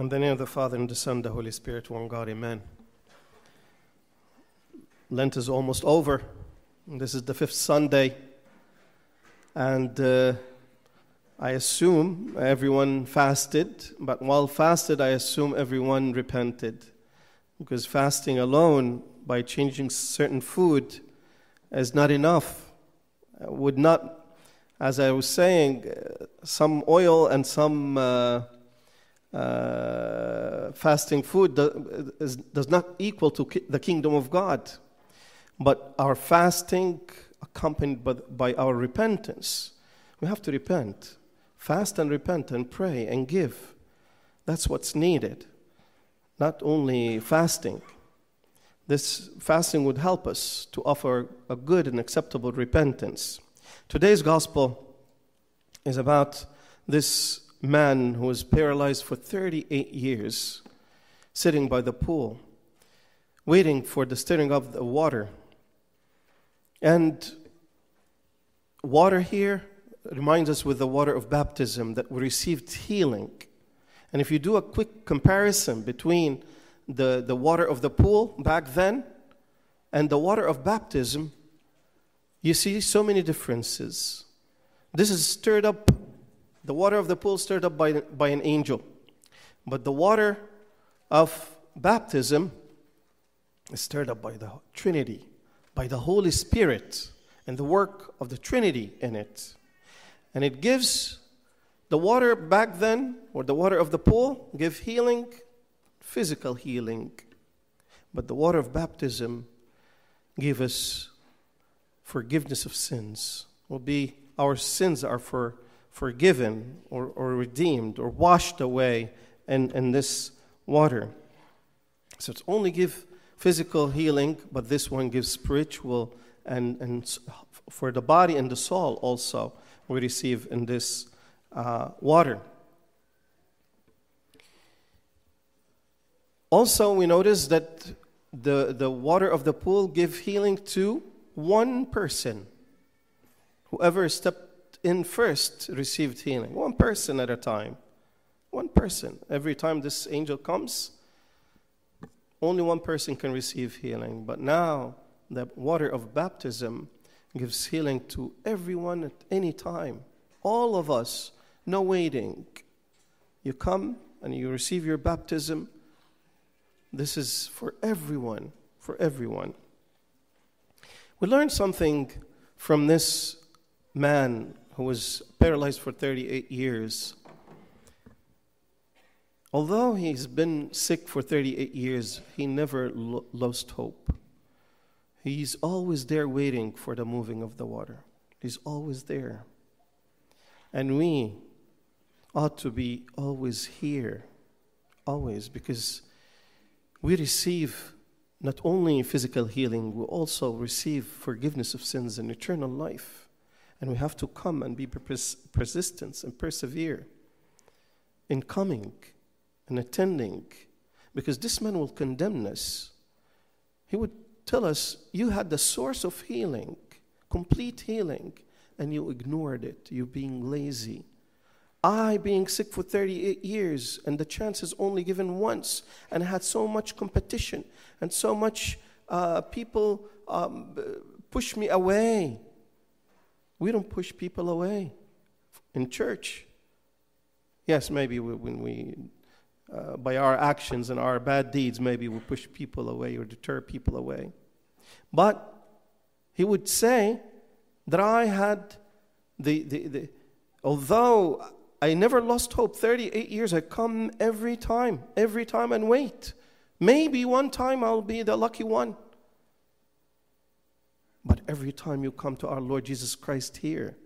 In the name of the Father, and the Son, the Holy Spirit, one God, amen. Lent is almost over. This is the fifth Sunday. And uh, I assume everyone fasted, but while fasted, I assume everyone repented. Because fasting alone, by changing certain food, is not enough. Would not, as I was saying, uh, some oil and some. Uh, uh, fasting food does, not equal to the kingdom of God. But our fasting accompanied by, by our repentance. We have to repent. Fast and repent and pray and give. That's what's needed. Not only fasting. This fasting would help us to offer a good and acceptable repentance. Today's gospel is about this man who was paralyzed for 38 years, sitting by the pool, waiting for the stirring of the water. And water here reminds us with the water of baptism that we received healing. And if you do a quick comparison between the, the water of the pool back then and the water of baptism, you see so many differences. This is stirred up the water of the pool stirred up by, by an angel. But the water of baptism is stirred up by the Trinity, by the Holy Spirit, and the work of the Trinity in it. And it gives the water back then, or the water of the pool, give healing, physical healing. But the water of baptism give us forgiveness of sins. Will be our sins are for forgiven or, or redeemed or washed away in, in this water. So it's only give physical healing, but this one gives spiritual and, and for the body and the soul also we receive in this uh, water. Also, we notice that the, the water of the pool give healing to one person. Whoever stepped in first received healing. One person at a time. One person. Every time this angel comes, only one person can receive healing. But now, the water of baptism gives healing to everyone at any time. All of us, no waiting. You come and you receive your baptism. This is for everyone, for everyone. We learned something from this man who was paralyzed for 38 years. Although he's been sick for 38 years, he never lo- lost hope. He's always there waiting for the moving of the water. He's always there. And we ought to be always here, always, because we receive not only physical healing, we also receive forgiveness of sins and eternal life. And we have to come and be pers- persistent and persevere in coming and attending because this man will condemn us. He would tell us, You had the source of healing, complete healing, and you ignored it. You being lazy. I, being sick for 38 years, and the chance is only given once, and had so much competition and so much uh, people um, push me away. We don't push people away in church. Yes, maybe when we, uh, by our actions and our bad deeds, maybe we push people away or deter people away. But he would say that I had the, the, the although I never lost hope, 38 years, I come every time, every time and wait. Maybe one time I'll be the lucky one. But every time you come to our Lord Jesus Christ here,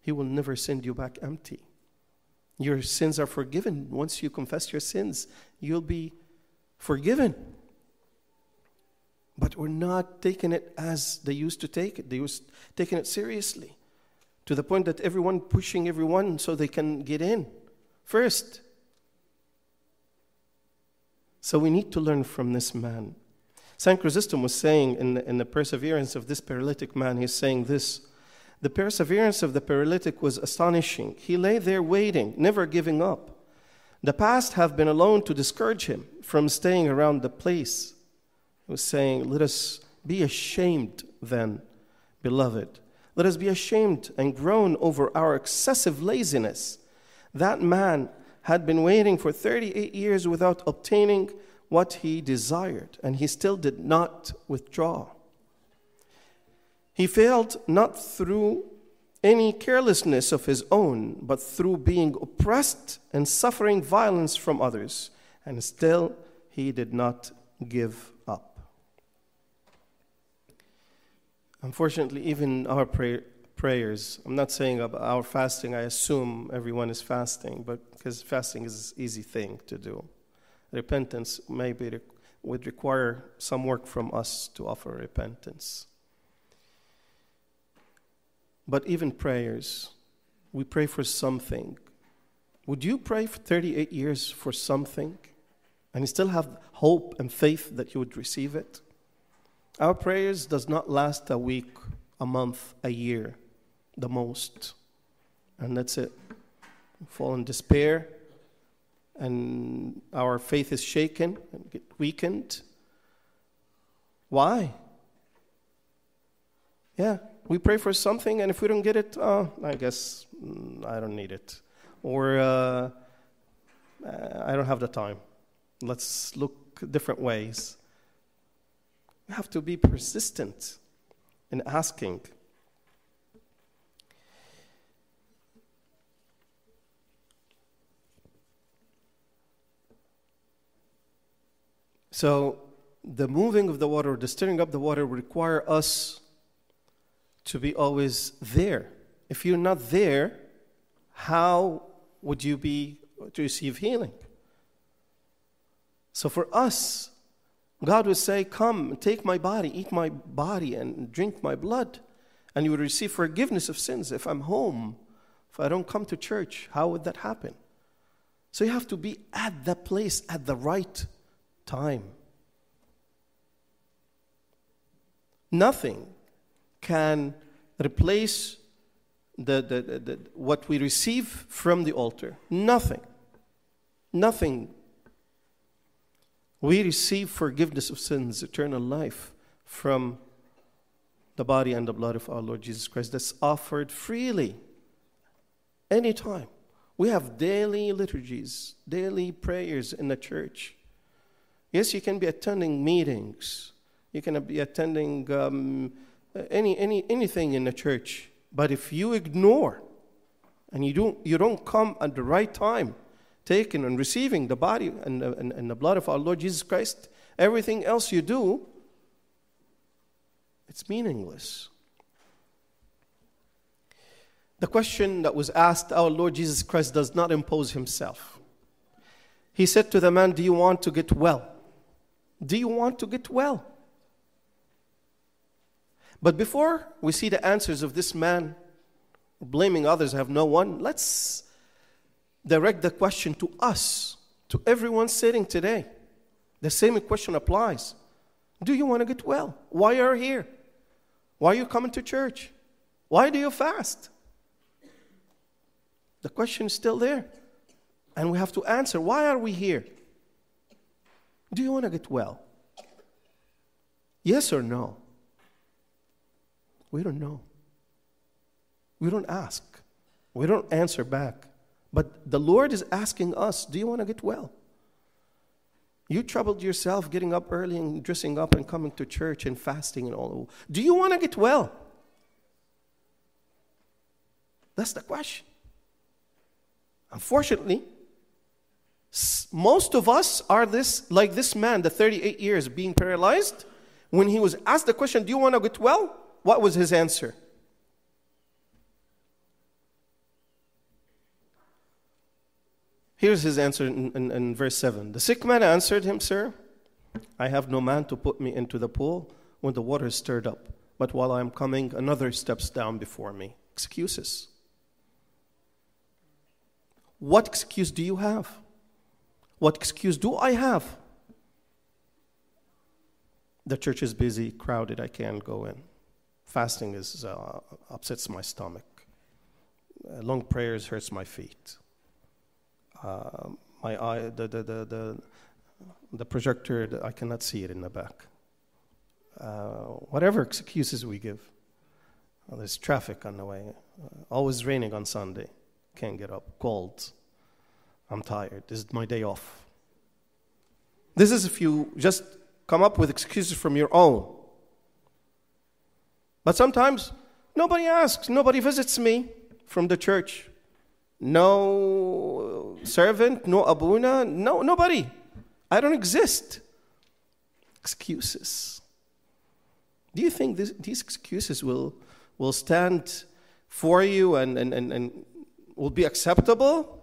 He will never send you back empty. Your sins are forgiven. Once you confess your sins, you'll be forgiven. But we're not taking it as they used to take it. They used taking it seriously to the point that everyone pushing everyone so they can get in first. So we need to learn from this man. St. Chrysostom was saying in the, in the perseverance of this paralytic man, he's saying this The perseverance of the paralytic was astonishing. He lay there waiting, never giving up. The past have been alone to discourage him from staying around the place. He was saying, Let us be ashamed then, beloved. Let us be ashamed and groan over our excessive laziness. That man had been waiting for 38 years without obtaining what he desired, and he still did not withdraw. He failed not through any carelessness of his own, but through being oppressed and suffering violence from others, and still he did not give up. Unfortunately, even our pray- prayers, I'm not saying about our fasting, I assume everyone is fasting, but because fasting is an easy thing to do. Repentance maybe would require some work from us to offer repentance. But even prayers, we pray for something. Would you pray for 38 years for something and you still have hope and faith that you would receive it? Our prayers does not last a week, a month, a year, the most. And that's it. We fall in despair and our faith is shaken and get weakened. Why? Yeah, we pray for something, and if we don't get it, uh, I guess mm, I don't need it. Or uh, I don't have the time. Let's look different ways. We have to be persistent in asking. So, the moving of the water, the stirring up the water, require us to be always there. If you're not there, how would you be to receive healing? So for us, God would say, Come, take my body, eat my body, and drink my blood, and you would receive forgiveness of sins. If I'm home, if I don't come to church, how would that happen? So you have to be at the place at the right time. Nothing can replace the, the, the, the, what we receive from the altar. Nothing. Nothing. We receive forgiveness of sins, eternal life from the body and the blood of our Lord Jesus Christ that's offered freely anytime. We have daily liturgies, daily prayers in the church. Yes, you can be attending meetings, you can be attending. Um, any, any, anything in the church. But if you ignore and you don't, you don't come at the right time, taking and receiving the body and the, and, and the blood of our Lord Jesus Christ, everything else you do, it's meaningless. The question that was asked, our Lord Jesus Christ does not impose himself. He said to the man, Do you want to get well? Do you want to get well? But before we see the answers of this man, blaming others have no one, let's direct the question to us, to everyone sitting today. The same question applies. Do you want to get well? Why are you here? Why are you coming to church? Why do you fast? The question is still there. And we have to answer why are we here? Do you want to get well? Yes or no? We don't know. We don't ask. We don't answer back. But the Lord is asking us, Do you want to get well? You troubled yourself getting up early and dressing up and coming to church and fasting and all. Do you want to get well? That's the question. Unfortunately, most of us are this like this man, the 38 years being paralyzed. When he was asked the question, Do you want to get well? What was his answer? Here's his answer in, in, in, verse 7. The sick man answered him, Sir, I have no man to put me into the pool when the water is stirred up. But while I am coming, another steps down before me. Excuses. What excuse do you have? What excuse do I have? The church is busy, crowded, I can't go in. Fasting is, uh, upsets my stomach. Uh, long prayers hurts my feet. Uh, my eye, the, the, the, the, the projector, I cannot see it in the back. Uh, whatever excuses we give. Well, there's traffic on the way. Uh, always raining on Sunday. Can't get up. Cold. I'm tired. This is my day off. This is if you just come up with excuses from your own. But sometimes nobody asks, nobody visits me from the church. No servant, no abuna, no nobody. I don't exist. Excuses. Do you think this, these excuses will, will stand for you and, and, and, and will be acceptable?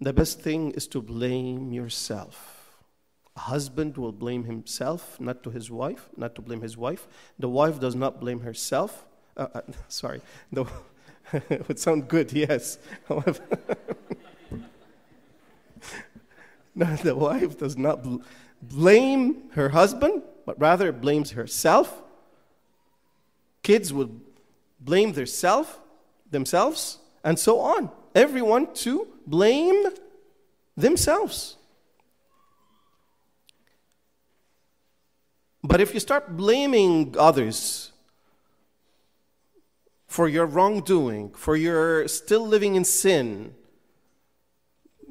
The best thing is to blame yourself. A husband will blame himself, not to his wife, not to blame his wife. The wife does not blame herself. Uh, uh, sorry, the, it would sound good, yes. No, the wife does not bl- blame her husband, but rather blames herself. Kids would blame their self, themselves, and so on. Everyone to blame themselves. But if you start blaming others for your wrongdoing, for your still living in sin,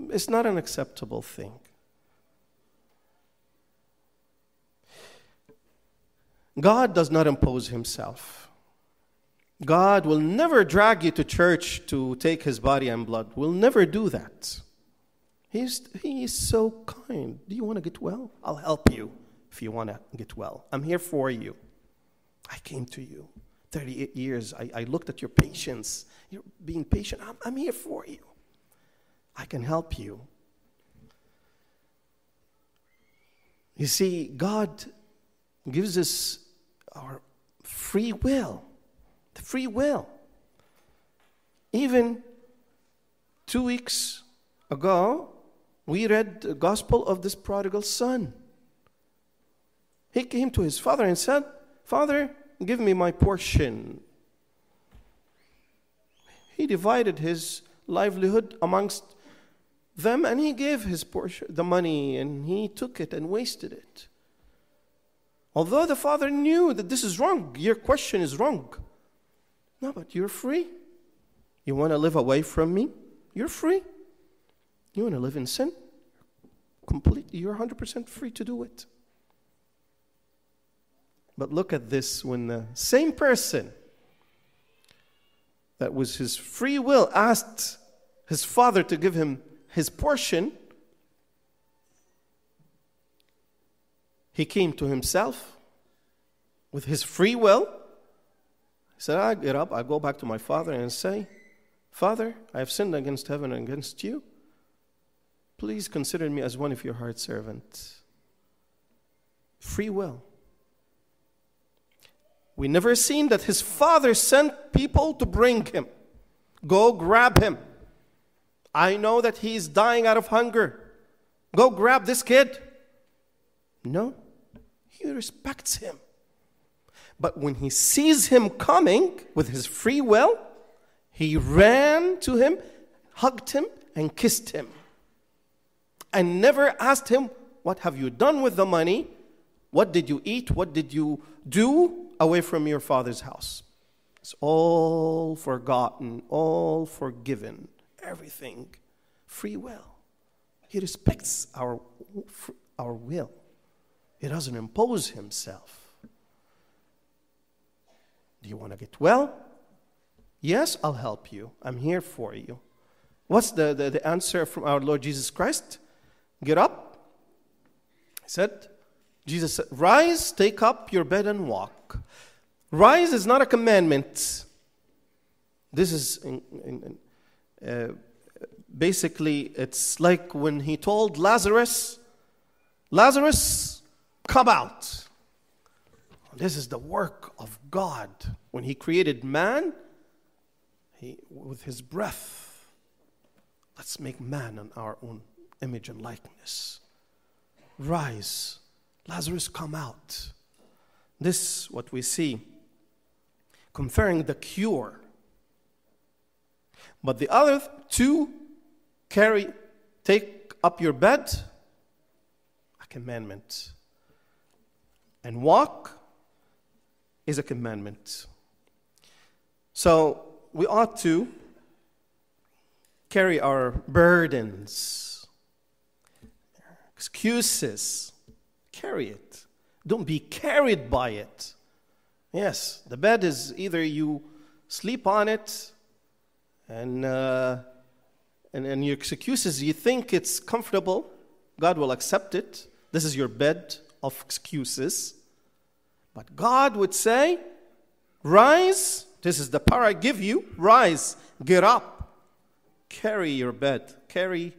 it's not an acceptable thing. God does not impose himself. God will never drag you to church to take his body and blood. Will never do that. He's, he is so kind. Do you want to get well? I'll help you if you want to get well. I'm here for you. I came to you. 38 years. I, I looked at your patience. You're being patient. I'm, I'm here for you. I can help you. You see, God gives us our free will. The free will. Even two weeks ago, we read the gospel of this prodigal son. He came to his father and said, Father, give me my portion. He divided his livelihood amongst them and he gave his portion, the money, and he took it and wasted it. Although the father knew that this is wrong, your question is wrong. No, but you're free. You want to live away from me? You're free. You want to live in sin? Completely, you're 100% free to do it. But look at this when the same person that was his free will asked his father to give him his portion, he came to himself with his free will. He said, I get up, I go back to my father and say, Father, I have sinned against heaven and against you. Please consider me as one of your heart servants. Free will. We never seen that his father sent people to bring him. Go grab him. I know that he's dying out of hunger. Go grab this kid. No, he respects him. But when he sees him coming with his free will, he ran to him, hugged him, and kissed him. And never asked him, What have you done with the money? What did you eat? What did you do? away from your father's house. It's all forgotten, all forgiven, everything. Free will. He respects our, our will, he doesn't impose himself. Do you want to get well? Yes, I'll help you. I'm here for you. What's the, the, the answer from our Lord Jesus Christ? Get up. He said, Jesus said, Rise, take up your bed and walk. Rise is not a commandment. This is in, in, uh, basically, it's like when he told Lazarus, Lazarus, come out. This is the work of God. When he created man, he, with his breath, let's make man in our own image and likeness. Rise, Lazarus, come out. This, what we see, conferring the cure. But the other two carry, take up your bed, a commandment. And walk is a commandment. So we ought to carry our burdens, excuses, carry it. Don't be carried by it. Yes, the bed is either you sleep on it and, uh, and, and your excuses, you think it's comfortable, God will accept it. This is your bed of excuses. But God would say, Rise, this is the power I give you. Rise, get up, carry your bed, carry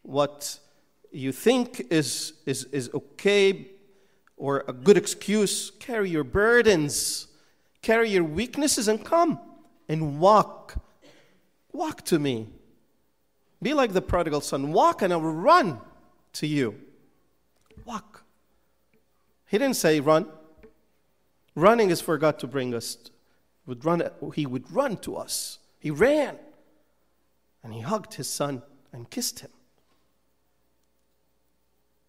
what you think is, is, is okay or a good excuse. Carry your burdens, carry your weaknesses, and come and walk. Walk to me. Be like the prodigal son. Walk and I will run to you. Walk. He didn't say run. Running is for God to bring us. Would run, he would run to us. He ran. And he hugged his son and kissed him.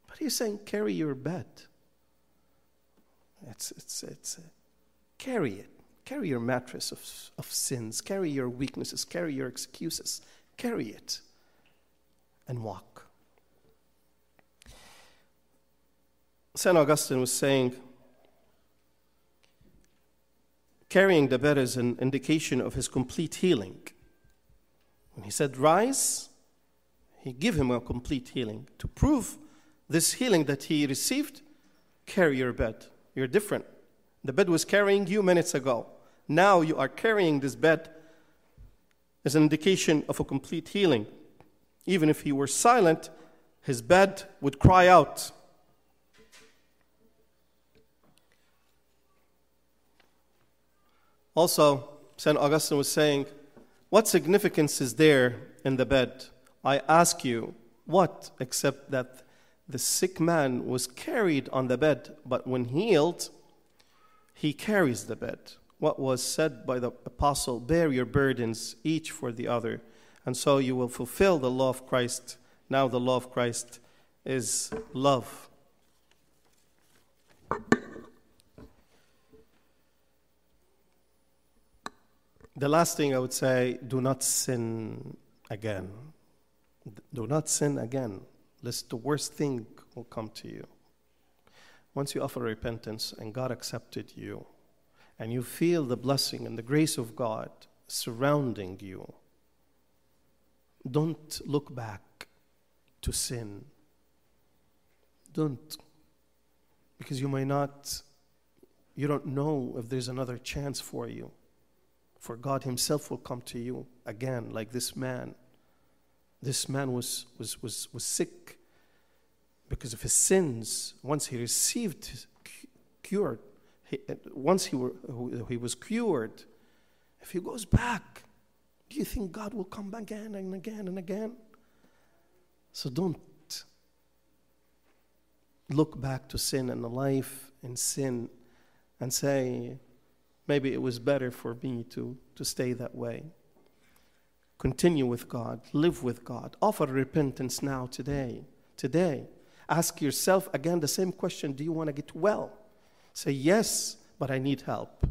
But he's saying, carry your bed. It's, it's, it's, uh, carry it. Carry your mattress of, of sins. Carry your weaknesses. Carry your excuses. Carry it and walk. St. Augustine was saying, carrying the bed is an indication of his complete healing. When he said, Rise, he gave him a complete healing. To prove this healing that he received, carry your bed. You're different. The bed was carrying you minutes ago. Now you are carrying this bed as an indication of a complete healing. Even if he were silent, his bed would cry out. Also, St. Augustine was saying, What significance is there in the bed? I ask you, what except that the sick man was carried on the bed, but when healed, he carries the bed. What was said by the apostle, Bear your burdens, each for the other, and so you will fulfill the law of Christ. Now, the law of Christ is love. The last thing I would say do not sin again. Do not sin again, lest the worst thing will come to you. Once you offer repentance and God accepted you, and you feel the blessing and the grace of God surrounding you, don't look back to sin. Don't. Because you may not, you don't know if there's another chance for you. For God Himself will come to you again, like this man. This man was, was, was, was sick because of his sins. Once he received cured, he, uh, once he, were, he was cured, if he goes back, do you think God will come again and again and again? So don't look back to sin and the life in sin and say, maybe it was better for me to, to stay that way. Continue with God, live with God, offer repentance now, today. Today. Ask yourself again the same question Do you want to get well? Say, Yes, but I need help.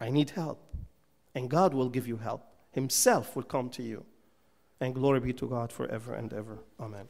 I need help. And God will give you help. Himself will come to you. And glory be to God forever and ever. Amen.